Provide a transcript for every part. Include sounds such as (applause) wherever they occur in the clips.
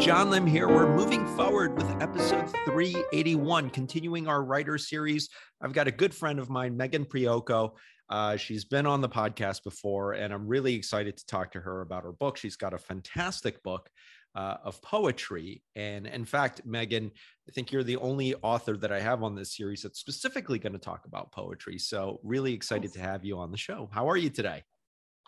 John Lim here. We're moving forward with episode 381, continuing our writer series. I've got a good friend of mine, Megan Prioko. Uh, she's been on the podcast before, and I'm really excited to talk to her about her book. She's got a fantastic book uh, of poetry. And in fact, Megan, I think you're the only author that I have on this series that's specifically going to talk about poetry. So, really excited to have you on the show. How are you today?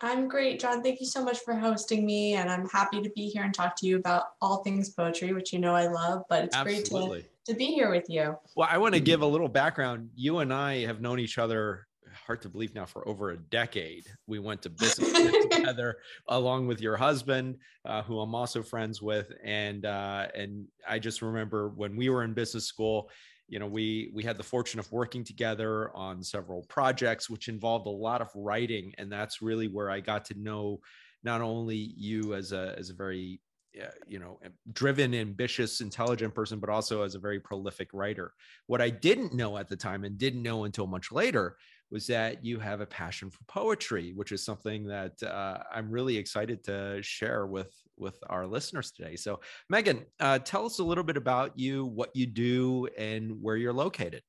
I'm great, John. Thank you so much for hosting me. And I'm happy to be here and talk to you about all things poetry, which you know I love, but it's Absolutely. great to, to be here with you. Well, I want to give a little background. You and I have known each other hard to believe now for over a decade. We went to (laughs) business together along with your husband, uh, who I'm also friends with. And uh, and I just remember when we were in business school, you know we we had the fortune of working together on several projects which involved a lot of writing and that's really where i got to know not only you as a as a very uh, you know driven ambitious intelligent person but also as a very prolific writer what i didn't know at the time and didn't know until much later was that you have a passion for poetry, which is something that uh, I'm really excited to share with with our listeners today. So, Megan, uh, tell us a little bit about you, what you do, and where you're located.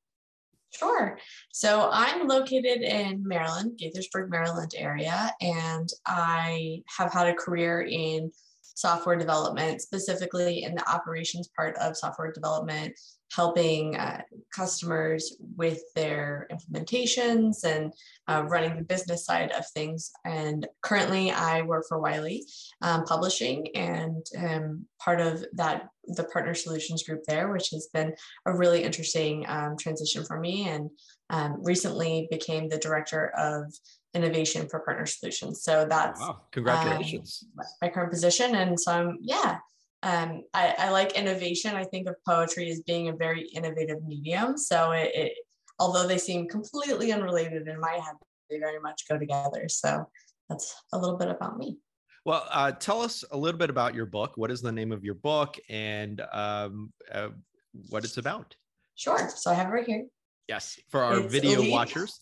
Sure. So I'm located in Maryland, Gaithersburg, Maryland area, and I have had a career in software development, specifically in the operations part of software development helping uh, customers with their implementations and uh, running the business side of things. And currently, I work for Wiley um, Publishing and am part of that the partner solutions group there, which has been a really interesting um, transition for me. And um, recently became the director of innovation for partner solutions. So that's wow. congratulations. Um, my current position. And so I'm, yeah, um, I, I, like innovation. I think of poetry as being a very innovative medium. So it, it, although they seem completely unrelated in my head, they very much go together. So that's a little bit about me. Well, uh, tell us a little bit about your book. What is the name of your book and um, uh, what it's about? Sure. So I have it right here. Yes, for our it's video Leap. watchers.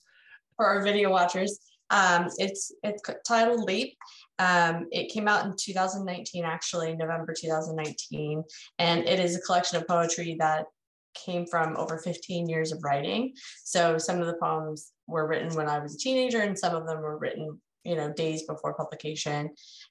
For our video watchers, um, it's it's titled Leap, um, it came out in 2019, actually, November 2019, and it is a collection of poetry that came from over 15 years of writing. So some of the poems were written when I was a teenager, and some of them were written, you know, days before publication.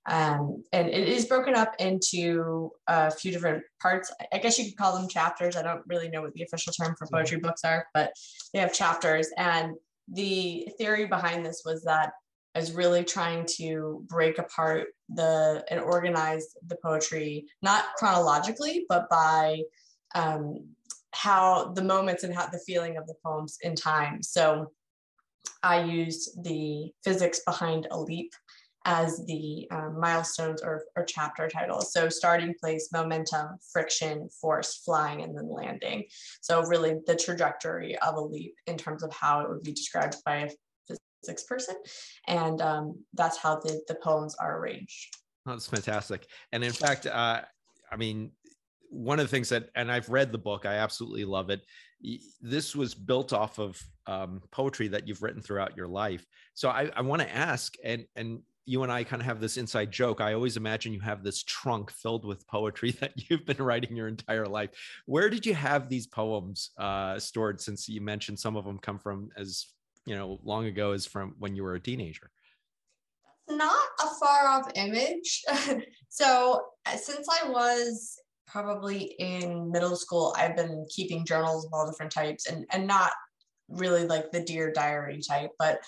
Um, and it is broken up into a few different parts. I guess you could call them chapters. I don't really know what the official term for poetry books are, but they have chapters. And the theory behind this was that I was really trying to break apart the and organize the poetry not chronologically but by um, how the moments and how the feeling of the poems in time. So i used the physics behind a leap as the um, milestones or, or chapter titles so starting place momentum friction force flying and then landing so really the trajectory of a leap in terms of how it would be described by a physics person. And um, that's how the, the poems are arranged. that's fantastic. And in fact, uh, I mean, one of the things that, and I've read the book, I absolutely love it. This was built off of um, poetry that you've written throughout your life. So I, I want to ask, and and you and I kind of have this inside joke. I always imagine you have this trunk filled with poetry (laughs) that you've been writing your entire life. Where did you have these poems uh, stored? Since you mentioned some of them come from as you know long ago as from when you were a teenager not a far off image (laughs) so uh, since i was probably in middle school i've been keeping journals of all different types and and not really like the dear diary type but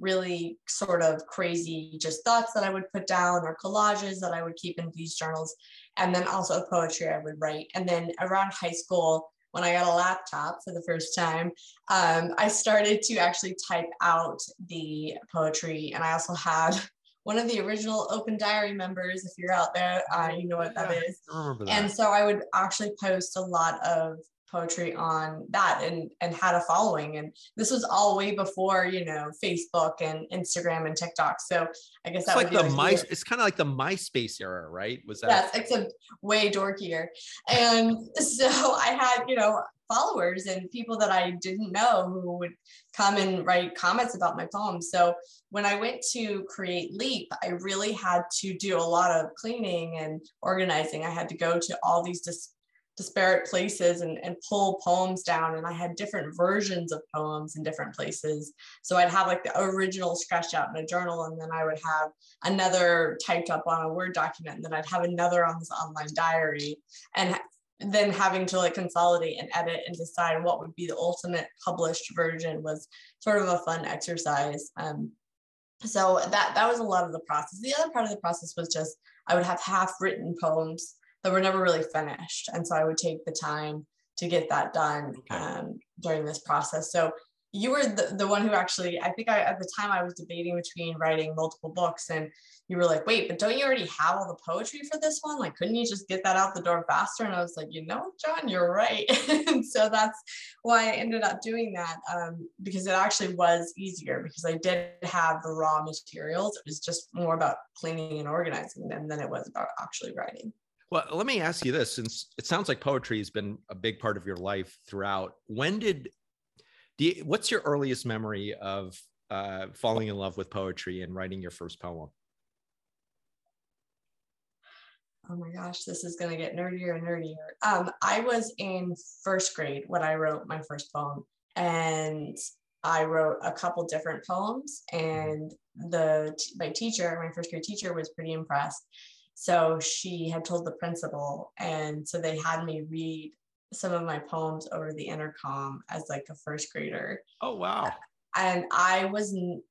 really sort of crazy just thoughts that i would put down or collages that i would keep in these journals and then also poetry i would write and then around high school when I got a laptop for the first time, um, I started to actually type out the poetry. And I also had (laughs) one of the original Open Diary members. If you're out there, uh, you know what that yeah, is. That. And so I would actually post a lot of poetry on that and and had a following. And this was all way before you know facebook and instagram and tiktok. So i guess it's like the my it's kind of like the myspace era right? Was that yes except way dorkier. And so i had you know followers and people that i didn't know who would come and write comments about my poems. So when i went to create leap i really had to do a lot of cleaning and organizing. I had to go to all these dis- disparate places and, and pull poems down. And i had different versions of poems in different places. So i'd have like the original scratched out in a journal and then i would have another typed up on a word document and then i'd have another on this online diary. And then having to like consolidate and edit and decide what would be the ultimate published version was sort of a fun exercise. Um, so that that was a lot of the process. The other part of the process was just i would have half written poems that were never really finished. And so I would take the time to get that done um, during this process. So you were the, the one who actually, I think I, at the time I was debating between writing multiple books and you were like, wait, but don't you already have all the poetry for this one? Like, couldn't you just get that out the door faster? And I was like, you know, John, you're right. (laughs) and so that's why I ended up doing that um, because it actually was easier because I did have the raw materials. It was just more about cleaning and organizing them than it was about actually writing. Well, let me ask you this since it sounds like poetry has been a big part of your life throughout. When did, you, what's your earliest memory of uh, falling in love with poetry and writing your first poem? Oh my gosh, this is going to get nerdier and nerdier. Um, I was in first grade when I wrote my first poem, and I wrote a couple different poems. And the my teacher, my first grade teacher, was pretty impressed so she had told the principal, and so they had me read some of my poems over the intercom as like a first grader. Oh, wow. And I was n-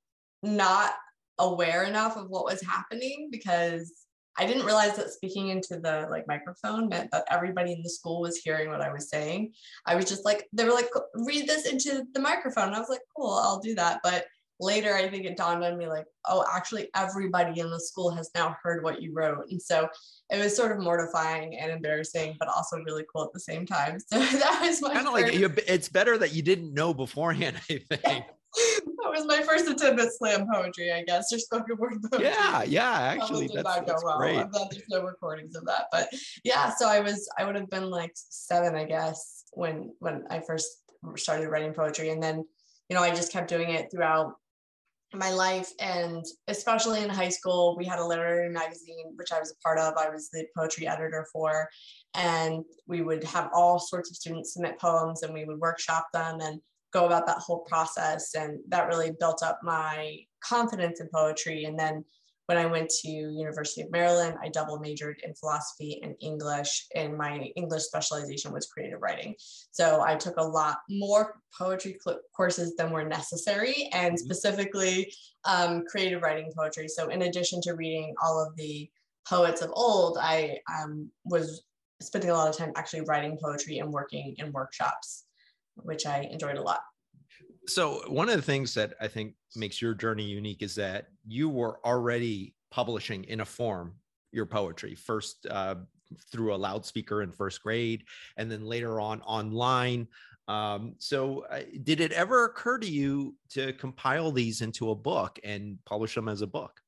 not aware enough of what was happening because I didn't realize that speaking into the like microphone meant that everybody in the school was hearing what I was saying. I was just like, they were like, read this into the microphone. And I was like, cool, I'll do that. But later I think it dawned on me like, oh, actually everybody in the school has now heard what you wrote. And so it was sort of mortifying and embarrassing, but also really cool at the same time. (laughs) So that was my kind of like it's better that you didn't know beforehand, I (laughs) think. that was my first attempt at slam poetry, I guess, or spoken word (laughs) poetry. Yeah, yeah, actually, did that's, not go well. Great. I'm glad there's no recordings of that, but yeah. So I was, I would have been like seven, I guess, when when I first started writing poetry, and then you know I just kept doing it throughout my life and especially in high school we had a literary magazine which i was a part of. I was the poetry editor for and we would have all sorts of students submit poems and we would workshop them and go about that whole process and that really built up my confidence in poetry. And then when I went to University of Maryland, I double majored in philosophy and English, and my English specialization was creative writing. So I took a lot more poetry cl- courses than were necessary, and mm-hmm. specifically um, creative writing poetry. So in addition to reading all of the poets of old, I um, was spending a lot of time actually writing poetry and working in workshops, which I enjoyed a lot so one of the things that I think makes your journey unique is that you were already publishing in a form your poetry first uh, through a loudspeaker in first grade and then later on online. Um, so uh, did it ever occur to you to compile these into a book and publish them as a book?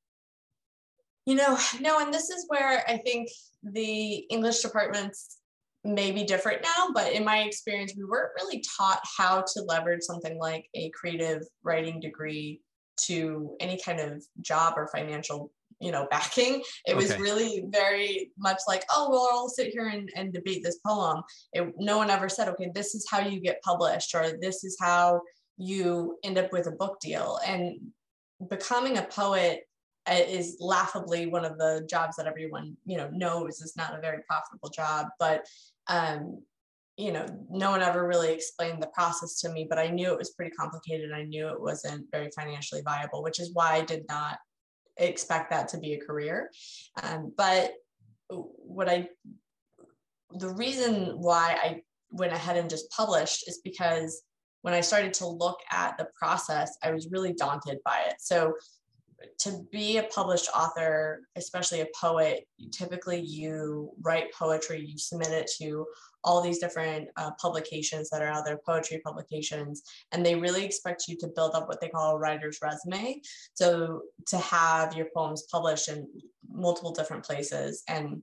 You know (sighs) no and this is where i think the english departments may be different now, but in my experience, we weren't really taught how to leverage something like a creative writing degree to any kind of job or financial you know backing. It was really very much like oh well i'll sit here and, and debate this poem. It, no one ever said okay this is how you get published or this is how you end up with a book deal. And becoming a poet uh, is laughably one of the jobs that everyone you know knows is not a very profitable job but um, you know, no one ever really explained the process to me, but I knew it was pretty complicated. I knew it wasn't very financially viable, which is why I did not expect that to be a career. Um, but what I, the reason why I went ahead and just published is because when I started to look at the process, I was really daunted by it. So to be a published author, especially a poet, typically you write poetry, you submit it to all these different uh, publications that are out there, poetry publications, and they really expect you to build up what they call a writer's resume. So to have your poems published in multiple different places and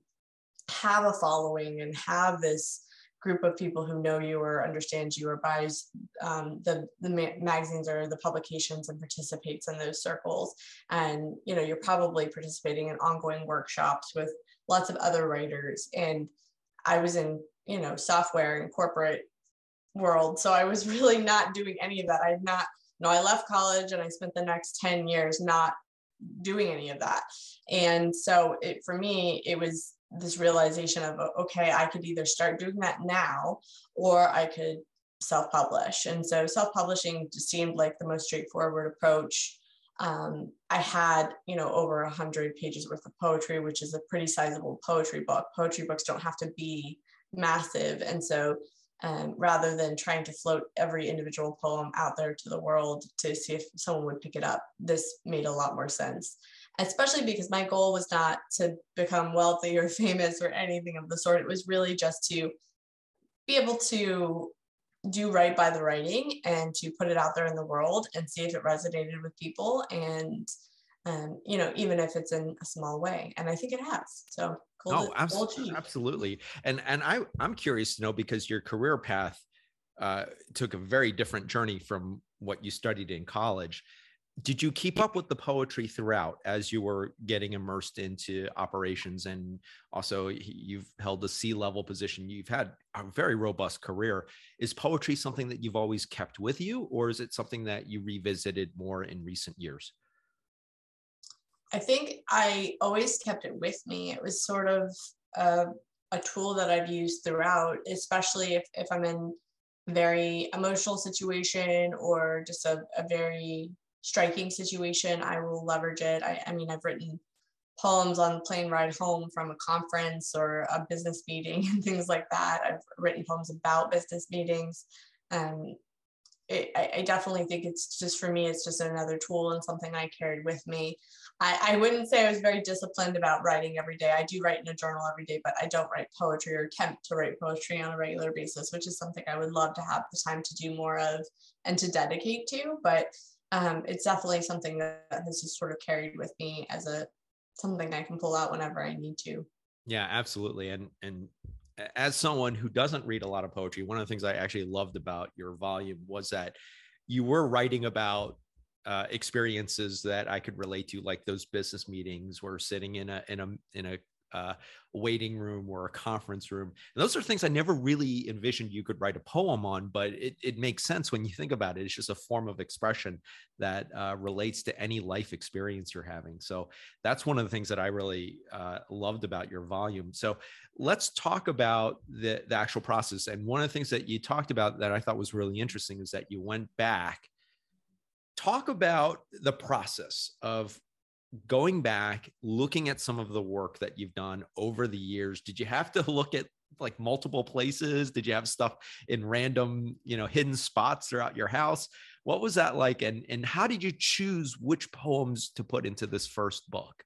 have a following and have this group of people who know you or understand you or buys um, the, the ma- magazines or the publications and participates in those circles. And you know you're probably participating in ongoing workshops with lots of other writers. And i was in you know software and corporate world so i was (laughs) really not doing any of that. I not no i left college and i spent the next 10 years not doing any of that. And so it for me it was this realization of okay i could either start doing that now or i could self-publish. And so self-publishing just seemed like the most straightforward approach. Um, i had you know over a hundred pages worth of poetry which is a pretty sizable poetry book. Poetry books don't have to be massive. And so um, rather than trying to float every individual poem out there to the world to see if someone would pick it up this made a lot more sense especially because my goal was not to become wealthy or (laughs) famous or anything of the sort. It was really just to be able to do right by the writing and to put it out there in the world and see if it resonated with people and um, you know even if it's in a small way. And i think it has. So oh, absolutely, absolutely. And and i i'm curious to know because your career path uh, took a very different journey from what you studied in college did you keep up with the poetry throughout as you were getting immersed into operations? And also you've held a c level position. You've had a very robust career. Is poetry something that you've always kept with you or is it something that you revisited more in recent years? I think i always kept it with me. It was sort of a, a tool that i've used throughout especially if, if i'm in a very emotional situation or just a, a very striking situation, I will leverage it. I, I mean, I've written poems on the plane ride home from a conference or a business meeting (laughs) and things like that. I've written poems about business meetings. Um, it, I, I, definitely think it's just for me, it's just another tool and something I carried with me. I, I wouldn't say I was very disciplined about writing every day. I do write in a journal every day, but I don't write poetry or attempt to write poetry on a regular basis, which is something I would love to have the time to do more of and to dedicate to. But um, it's definitely something that has just sort of carried with me as a something I can pull out whenever I need to. Yeah, absolutely. And and as someone who doesn't read a lot of poetry, one of the things I actually loved about your volume was that you were writing about uh, experiences that I could relate to, like those business meetings where sitting in a in a in a uh, waiting room or a conference room. And those are things I never really envisioned you could write a poem on, but it, it makes sense when you think about it. It's just a form of expression that uh, relates to any life experience you're having. So that's one of the things that I really uh, loved about your volume. So let's talk about the, the actual process. And one of the things that you talked about that I thought was really interesting is that you went back talk about the process of going back, looking at some of the work that you've done over the years, did you have to (laughs) look at like multiple places? Did you have stuff in random, you know, hidden spots throughout your house? What was that like? And and how did you choose which poems to put into this first book?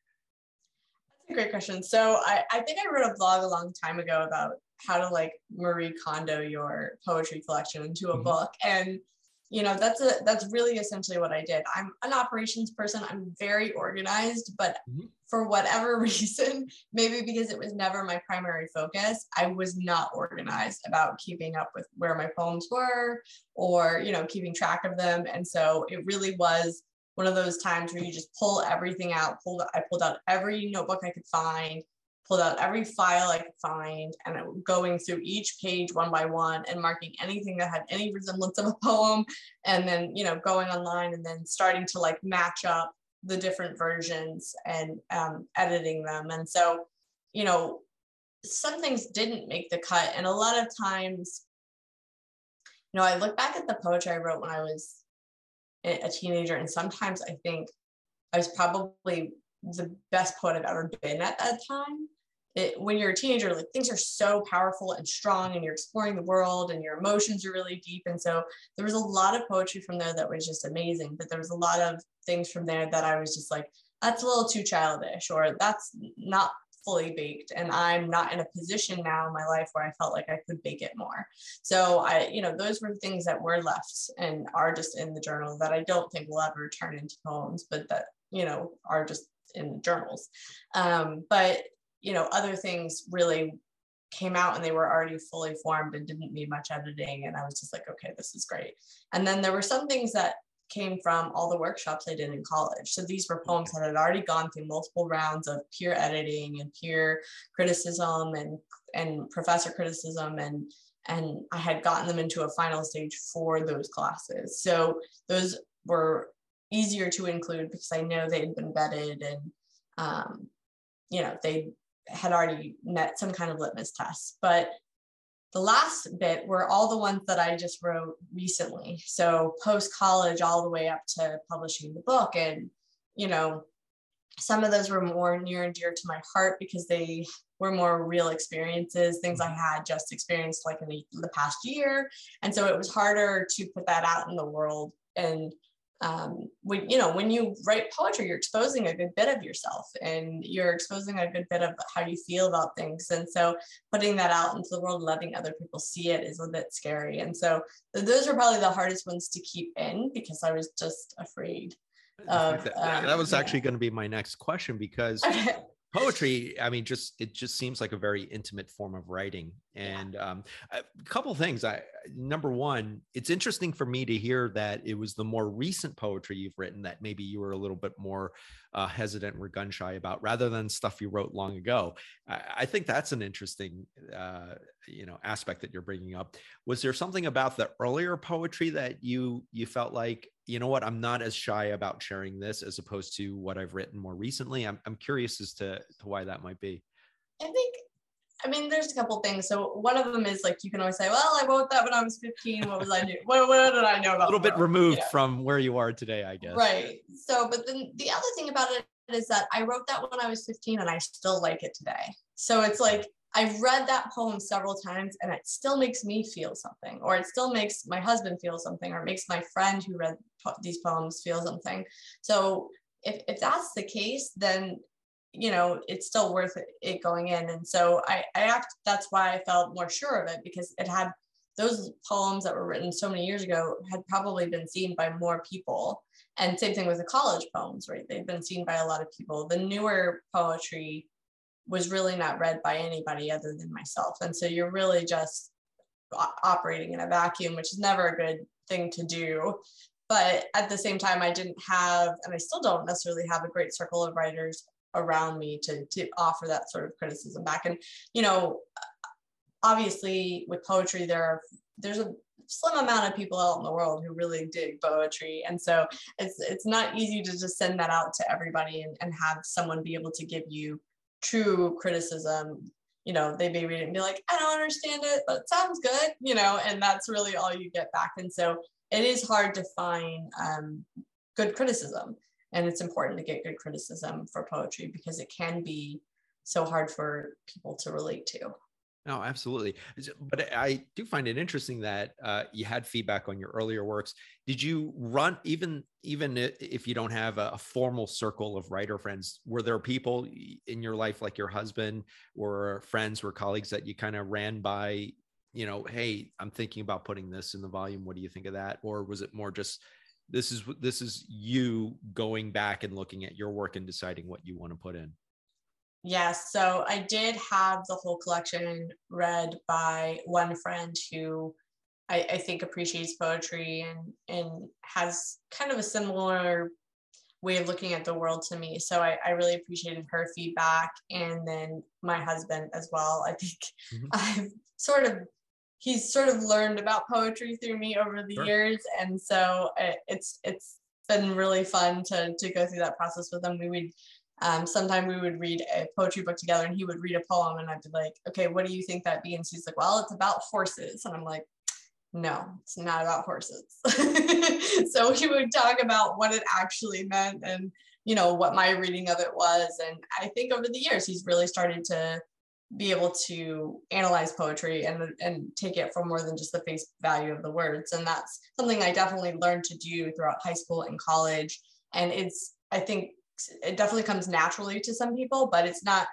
That's a great question. So I, I think I wrote a blog a long time ago about how to like Marie Kondo your poetry collection into a mm-hmm. book. And you know that's a that's really essentially what i did. I'm an operations person. I'm very organized but mm-hmm. for whatever (laughs) reason maybe because it was never my primary focus i was not organized about keeping up with where my poems were or you know keeping track of them. And so it really was one of those times where you just pull everything out pulled i pulled out every notebook i could find pulled out every file I could find and going through each page one by one and marking anything that had any resemblance of a poem and then you know going online and then starting to like match up the different versions and um, editing them. And so you know some things didn't make the cut and a lot of times you know i look back at the poetry i wrote when i was a teenager and sometimes i think i was probably the best poet I've ever been at that time it, when you're a teenager, like things are so powerful and strong, and you're exploring the world, and your emotions are really deep. And so there was a lot of poetry from there that was just amazing. But there was a lot of things from there that I was just like, that's a little too childish, or that's not fully baked and i'm not in a position now in my life where i felt like i could bake it more so i you know those were things that were left and are just in the journal that i don't think will ever turn into poems but that you know are just in journals um, but you know other things really came out and they were already fully formed and didn't need much editing and i was just like okay this is great and then there were some things that came from all the workshops I did in college. So these were poems that had already gone through multiple rounds of peer editing and peer criticism and and professor criticism and and I had gotten them into a final stage for those classes. So those were easier to include because I know they'd been vetted and um, you know they had already met some kind of litmus test. But the last bit were all the ones that I just wrote recently. So post college, all the way up to publishing the book. And, you know, some of those were more near and dear to my heart because they were more real experiences, things I had just experienced like in the, the past year. And so it was harder to put that out in the world and um, when you know when you write poetry you're exposing a good bit of yourself and you're exposing a good bit of how you feel about things. And so putting that out into the world letting other people see it is a bit scary. And so those are probably the hardest ones to keep in because i was just afraid of, that, um, that, was actually going to be my next question because (laughs) poetry i mean just it just seems like a very intimate form of writing. And um, a couple things i number one it's interesting for me to hear that it was the more recent poetry you've written that maybe you were a little bit more uh, hesitant or gun shy about rather than stuff you wrote long ago. I, I think that's an interesting uh, you know aspect that you're bringing up. Was there something about the earlier poetry that you you felt like you know what? I'm not as shy about sharing this as opposed to what i've written more recently. I'm, I'm curious as to, to why that might be. I think i mean there's a couple things. So one of them is like you can always say well i wrote that when i was 15 what was i doing what, what did i know about a little bit removed from where you are today i guess. Right. So but then the other thing about it is that i wrote that when i was 15 and i still like it today. So it's like I've read that poem several times and it still makes me feel something, or it still makes my husband feel something, or it makes my friend who read these poems feel something. So if, if that's the case, then you know it's still worth it, going in. And so I, I act that's why I felt more sure of it because it had those poems that were written so many years ago had probably been seen by more people. And same thing with the college poems, right? They've been seen by a lot of people. The newer poetry was really not read by anybody other than myself. And so you're really just operating in a vacuum, which is never a good thing to do. But at the same time, I didn't have, and I still don't necessarily have a great circle of writers around me to, to offer that sort of criticism back. And, you know, obviously with poetry, there are, there's a slim amount of people out in the world who really dig poetry. And so it's, it's not easy to just send that out to everybody and, and have someone be able to give you true criticism you know they may read it and be like i don't understand it but it sounds good you know and that's really all you get back and so it is hard to find um, good criticism and it's important to get good criticism for poetry because it can be so hard for people to relate to no, absolutely. But I do find it interesting that uh, you had feedback on your earlier works. Did you run even even if you don't have a, formal circle of writer friends? Were there people in your life, like your husband, or friends, or colleagues that you kind of ran by? You know, hey, I'm thinking about putting this in the volume. What do you think of that? Or was it more just this is this is you going back and looking at your work and deciding what you want to put in? Yes, so I did have the whole collection read by one friend who I, I, think appreciates poetry and and has kind of a similar way of looking at the world to me. So I, I really appreciated her feedback and then my husband as well. I think mm-hmm. I've sort of he's sort of learned about poetry through me over the sure. years, and so it, it's it's been really fun to to go through that process with him. We would um, sometime we would read a poetry book together and he would read a poem and I'd be like, okay, what do you think that means? He's like, well, it's about horses. And I'm like, no, it's not about horses. (laughs) so he would talk about what it actually meant and, you know, what my reading of it was. And I think over the years, he's really started to be able to analyze poetry and, and take it for more than just the face value of the words. And that's something I definitely learned to do throughout high school and college. And it's, I think, it definitely comes naturally to some people, but it's not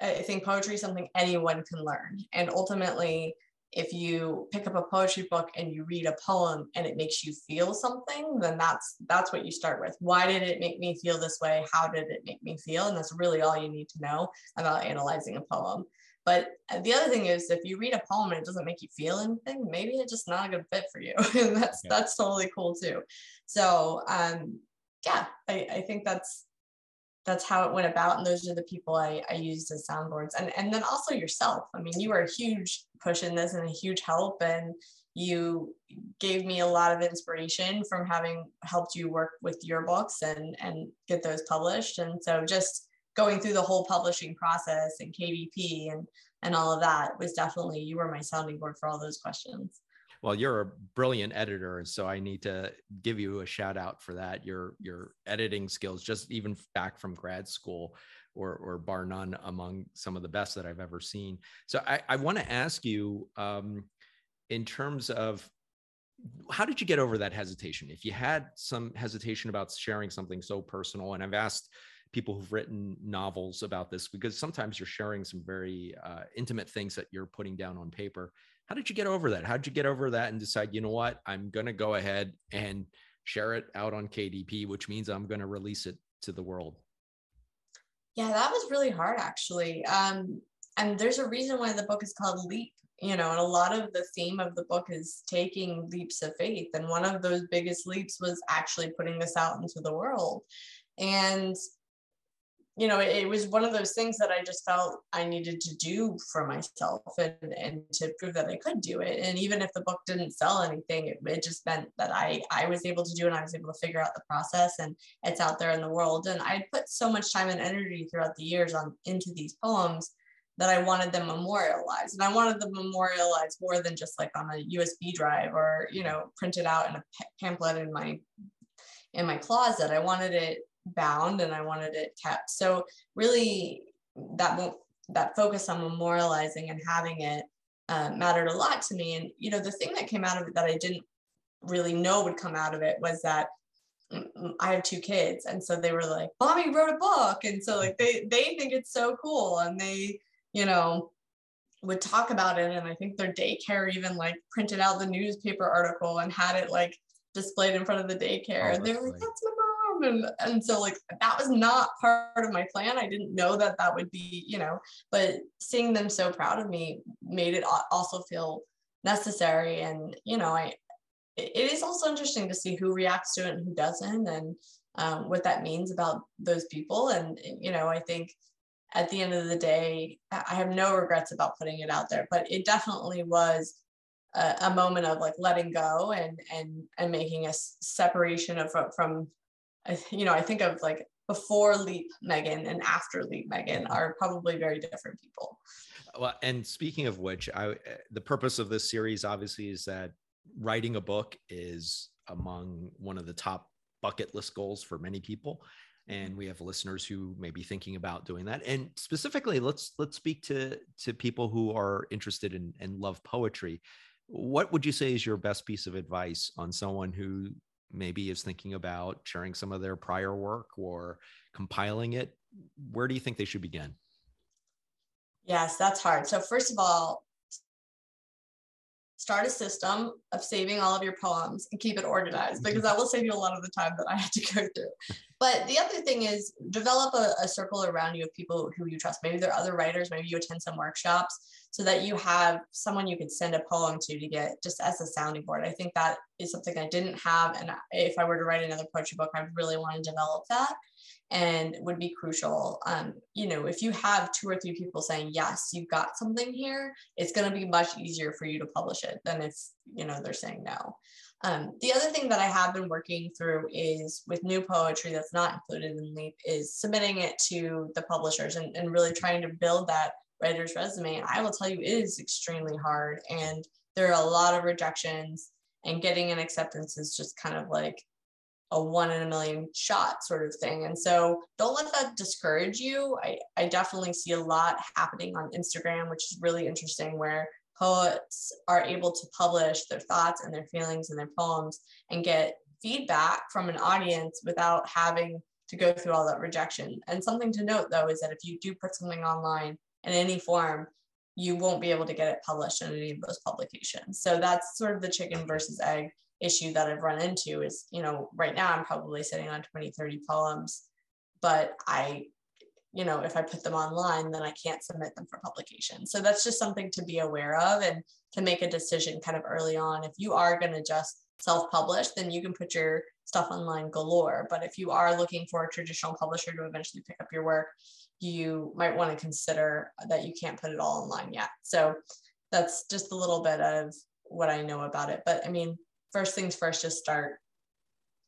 I think poetry is something anyone can learn. And ultimately, if you pick up a poetry book and you read a poem and it makes you feel something then that's that's what you start with. Why did it make me feel this way? How did it make me feel? And that's really all you need to know about analyzing a poem. But the other thing is if you read a poem and it doesn't make you feel anything maybe it's just not a good fit for you. And (laughs) that's yeah. that's totally cool too. So um yeah I, I think that's that's how it went about and those are the people I, I used as soundboards. And and then also yourself. I mean you were a huge push in this and a huge help and you gave me a lot of inspiration from having helped you work with your books and and get those published. And so just going through the whole publishing process and kdp and and all of that was definitely you were my sounding board for all those questions well you're a brilliant editor so i need to give you a shout out for that. Your your editing skills just even back from grad school or, or bar none among some of the best that i've ever seen. So i, I want to ask you um, in terms of how did you get over that hesitation? If you had some hesitation about sharing something so personal and i've asked people who've written novels about this because sometimes you're sharing some very uh, intimate things that you're putting down on paper how did you get over that? How did you get over that and decide, you know what, I'm going to go ahead and share it out on KDP, which means I'm going to release it to the world? Yeah, that was really hard actually. Um, and there's a reason why the book is called Leap, you know, and a lot of the theme of the book is taking leaps of faith. And one of those biggest leaps was actually putting this out into the world. And you know, it, it, was one of those things that I just felt I needed to do for myself and, and to prove that I could do it. And even if the book didn't sell anything, it, it just meant that I, I was able to do and I was able to figure out the process and it's out there in the world. And I put so much time and energy throughout the years on into these poems that I wanted them memorialized. And I wanted them memorialized more than just like on a USB drive or, you know, printed out in a pamphlet in my in my closet. I wanted it bound and I wanted it kept. So really that that focus on memorializing and having it uh, mattered a lot to me. And you know, the thing that came out of it that I didn't really know would come out of it was that mm, mm, I have two kids, and so they were like, "Mommy wrote a book," and so like they they think it's so cool, and they you know would talk about it, and I think their daycare even like printed out the newspaper article and had it like displayed in front of the daycare, oh, and they were like, "That's my and and so like that was not part of my plan. I didn't know that that would be you know but seeing them so proud of me made it also feel necessary. And you know i it is also interesting to see who reacts to it and who doesn't and um, what that means about those people. And you know i think at the end of the day i have no regrets about putting it out there but it definitely was a, a moment of like letting go and and and making a separation of from you know, I think of like before Leap Megan and after Leap Megan are probably very different people. Well, and speaking of which, I eh, the purpose of this series obviously is that writing a book is among one of the top bucket list goals for many people. And mm-hmm. we have listeners who may be thinking about doing that. And specifically let's let's speak to to people who are interested in and love poetry. What would you say is your best piece of advice on someone who maybe is thinking about sharing some of their prior work or compiling it, where do you think they should begin? Yes, that's hard. So, first of all, start a system of saving all of your poems and keep it organized because that will save you a lot of the time that I had to go through. But the other thing is develop a, a, circle around you of people who you trust. Maybe there are other writers, maybe you attend some workshops so that you have someone you could send a poem to to get just as a sounding board. I think that is something I didn't have. And if I were to write another poetry book, I really want to develop that and would be crucial. Um, you know, if you have two or three people saying, yes, you've got something here, it's going to be much easier for you to publish it than if, you know, they're saying no. Um, the other thing that I have been working through is with new poetry that's not included in LEAP is submitting it to the publishers and, and really trying to build that writer's resume. And I will tell you, it is extremely hard. And there are a lot of rejections, and getting an acceptance is just kind of like a one in a million shot sort of thing. And so don't let that discourage you. I, I definitely see a lot happening on Instagram, which is really interesting, where poets are able to publish their thoughts and their feelings and their poems and get feedback from an audience without having to go through all that rejection. And something to note though is that if you do put something online, in any form, you won't be able to get it published in any of those publications. So that's sort of the chicken versus egg issue that I've run into is, you know, right now I'm probably sitting on 20, 30 poems, but I, you know, if I put them online, then I can't submit them for publication. So that's just something to be aware of and to make a decision kind of early on. If you are going to just self-publish, then you can put your stuff online galore. But if you are looking for a traditional publisher to eventually pick up your work, you might want to consider that you can't put it all online yet. So that's just a little bit of what I know about it. But I mean, first things first, just start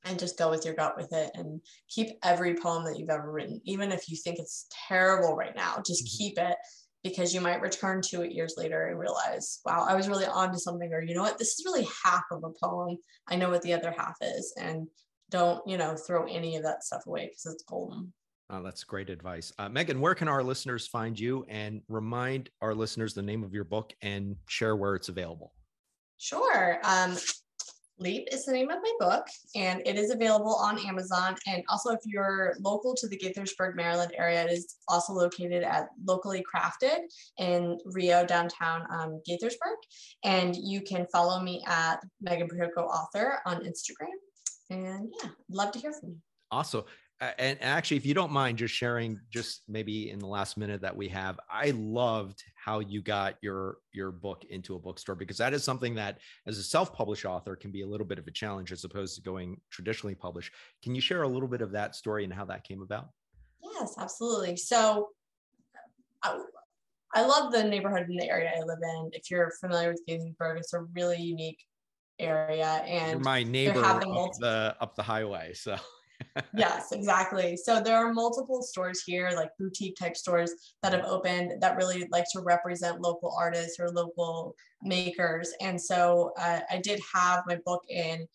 and just go with your gut with it and keep every poem that you've ever written, even if you think it's terrible right now, just mm-hmm. keep it because you might return to it years later and realize, wow, I was really onto something, or you know what, this is really half of a poem. I know what the other half is. And don't, you know, throw any of that stuff away because it's golden. Oh, that's great advice. Uh, Megan, where can our listeners find you and remind our listeners the name of your book and share where it's available? Sure. Um, Leap is the name of my book, and it is available on Amazon. And also, if you're local to the Gaithersburg, Maryland area, it is also located at Locally Crafted in Rio, downtown um, Gaithersburg. And you can follow me at Megan Prioko Author on Instagram. And yeah, love to hear from you. Awesome and actually if you don't mind just sharing just maybe in the last minute that we have i loved how you got your your book into a bookstore because that is something that as a self-published author can be a little bit of a challenge as opposed to going traditionally published. Can you share a little bit of that story and how that came about? Yes absolutely. So I, I love the neighborhood in the area i live in. If you're familiar with Gaithersburg, it's a really unique area and you're my neighbor up the up the highway so yes, exactly. So there are multiple stores here, like boutique type stores that have opened that really like to represent local artists or local makers. And so uh, I did have my book in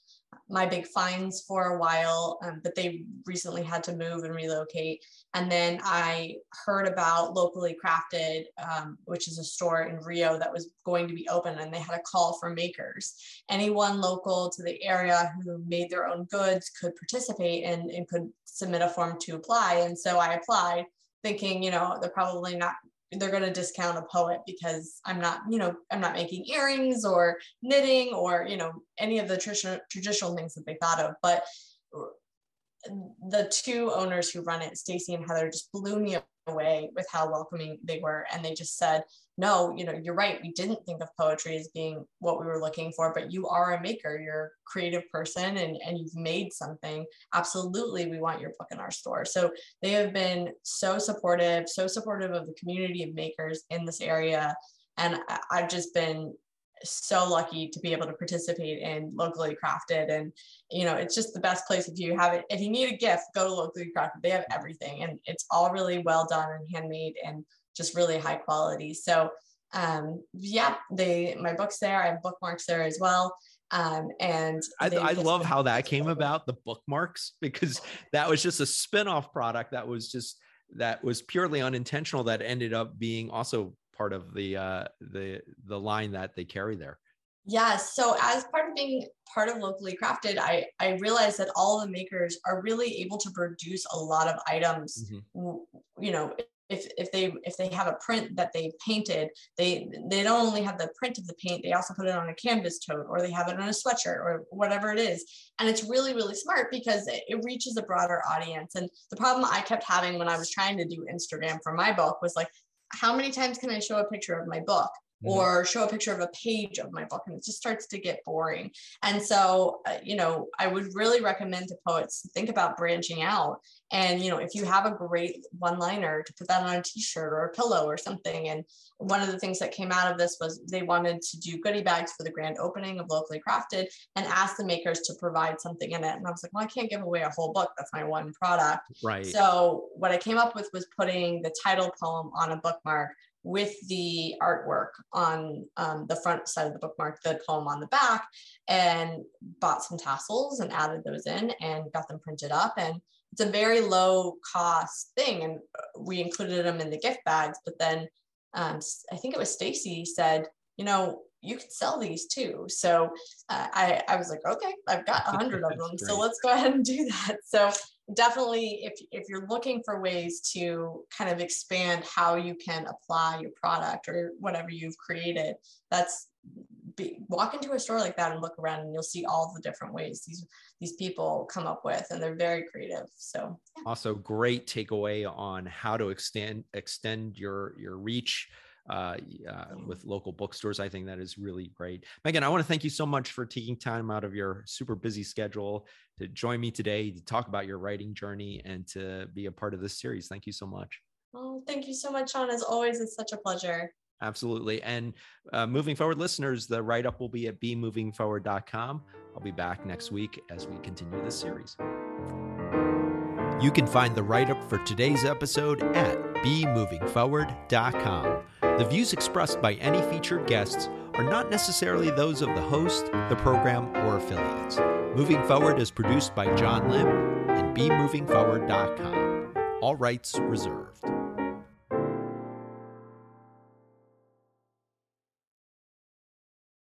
my big finds for a while, um, but they recently had to move and relocate. And then I heard about Locally Crafted, um, which is a store in Rio that was going to be open, and they had a call for makers. Anyone local to the area who made their own goods could participate and, and could submit a form to apply. And so I applied thinking, you know, they're probably not they're going to discount a poet because I'm not, you know, I'm not making earrings or knitting or, you know, any of the traditional traditional things that they thought of. But uh, the two owners who run it, Stacy and Heather, just blew me away with how welcoming they were. And they just said, no, you know, you're right. We didn't think of poetry as being what we were looking for, but you are a maker, you're a creative person and, and you've made something. Absolutely, we want your book in our store. So they have been so supportive, so supportive of the community of makers in this area. And I've just been so lucky to be able to participate in locally crafted and you know it's just the best place if you have it if you need a gift go to locally crafted they have everything and it's all really well done and handmade and just really high quality. So um, yeah, they my books there. I have bookmarks there as well. Um, and I, I love how that came about the bookmarks because that was just a spin-off product that was just that was purely unintentional that ended up being also part of the uh the the line that they carry there Yes. So as part of being part of locally crafted, I I realized that all the makers are really able to produce a lot of items. Mm-hmm. You know, if if they if they have a print that they painted they they don't only have the print of the paint they also put it on a canvas tote or they have it on a sweatshirt or whatever it is and it's really really smart because it, it reaches a broader audience and the problem i kept having when i was trying to do instagram for my book was like how many times can i show a picture of my book mm-hmm. or show a picture of a page of my book and it just starts to get boring. And so uh, you know i would really recommend to poets to think about branching out. And you know if you have a great one liner to put that on a t-shirt or a pillow or something. And one of the things that came out of this was they wanted to do goodie bags for the grand opening of locally crafted and ask the makers to provide something in it. And i was like well i can't give away a whole book. That's my one product. Right. So what i came up with was putting the title poem on a bookmark with the artwork on um, the front side of the bookmark, the poem on the back, and bought some tassels and added those in and got them printed up. And it's a very low cost thing. And we included them in the gift bags. But then um, I think it was Stacy said, you know, you can sell these too. So uh, I, I was like, okay, I've got a hundred of (laughs) them. So let's go ahead and do that. So definitely if, if you're looking for ways to kind of expand how you can apply your product or whatever you've created, that's be, walk into a store like that and look around and you'll see all the different ways these these people come up with and they're very creative so yeah. also great takeaway on how to extend extend your your reach uh, uh, with local bookstores. I think that is really great. Megan, I want to thank you so much for taking time out of your super busy schedule to join me today to talk about your writing journey and to be a part of this series. Thank you so much. Oh, thank you so much, Sean. As always, it's such a pleasure. Absolutely. And uh, moving forward, listeners, the write up will be at bemovingforward.com. I'll be back next week as we continue this series. You can find the write up for today's episode at bemovingforward.com. The views expressed by any featured guests are not necessarily those of the host, the program, or affiliates. Moving Forward is produced by John Lim and bemovingforward.com. All rights reserved.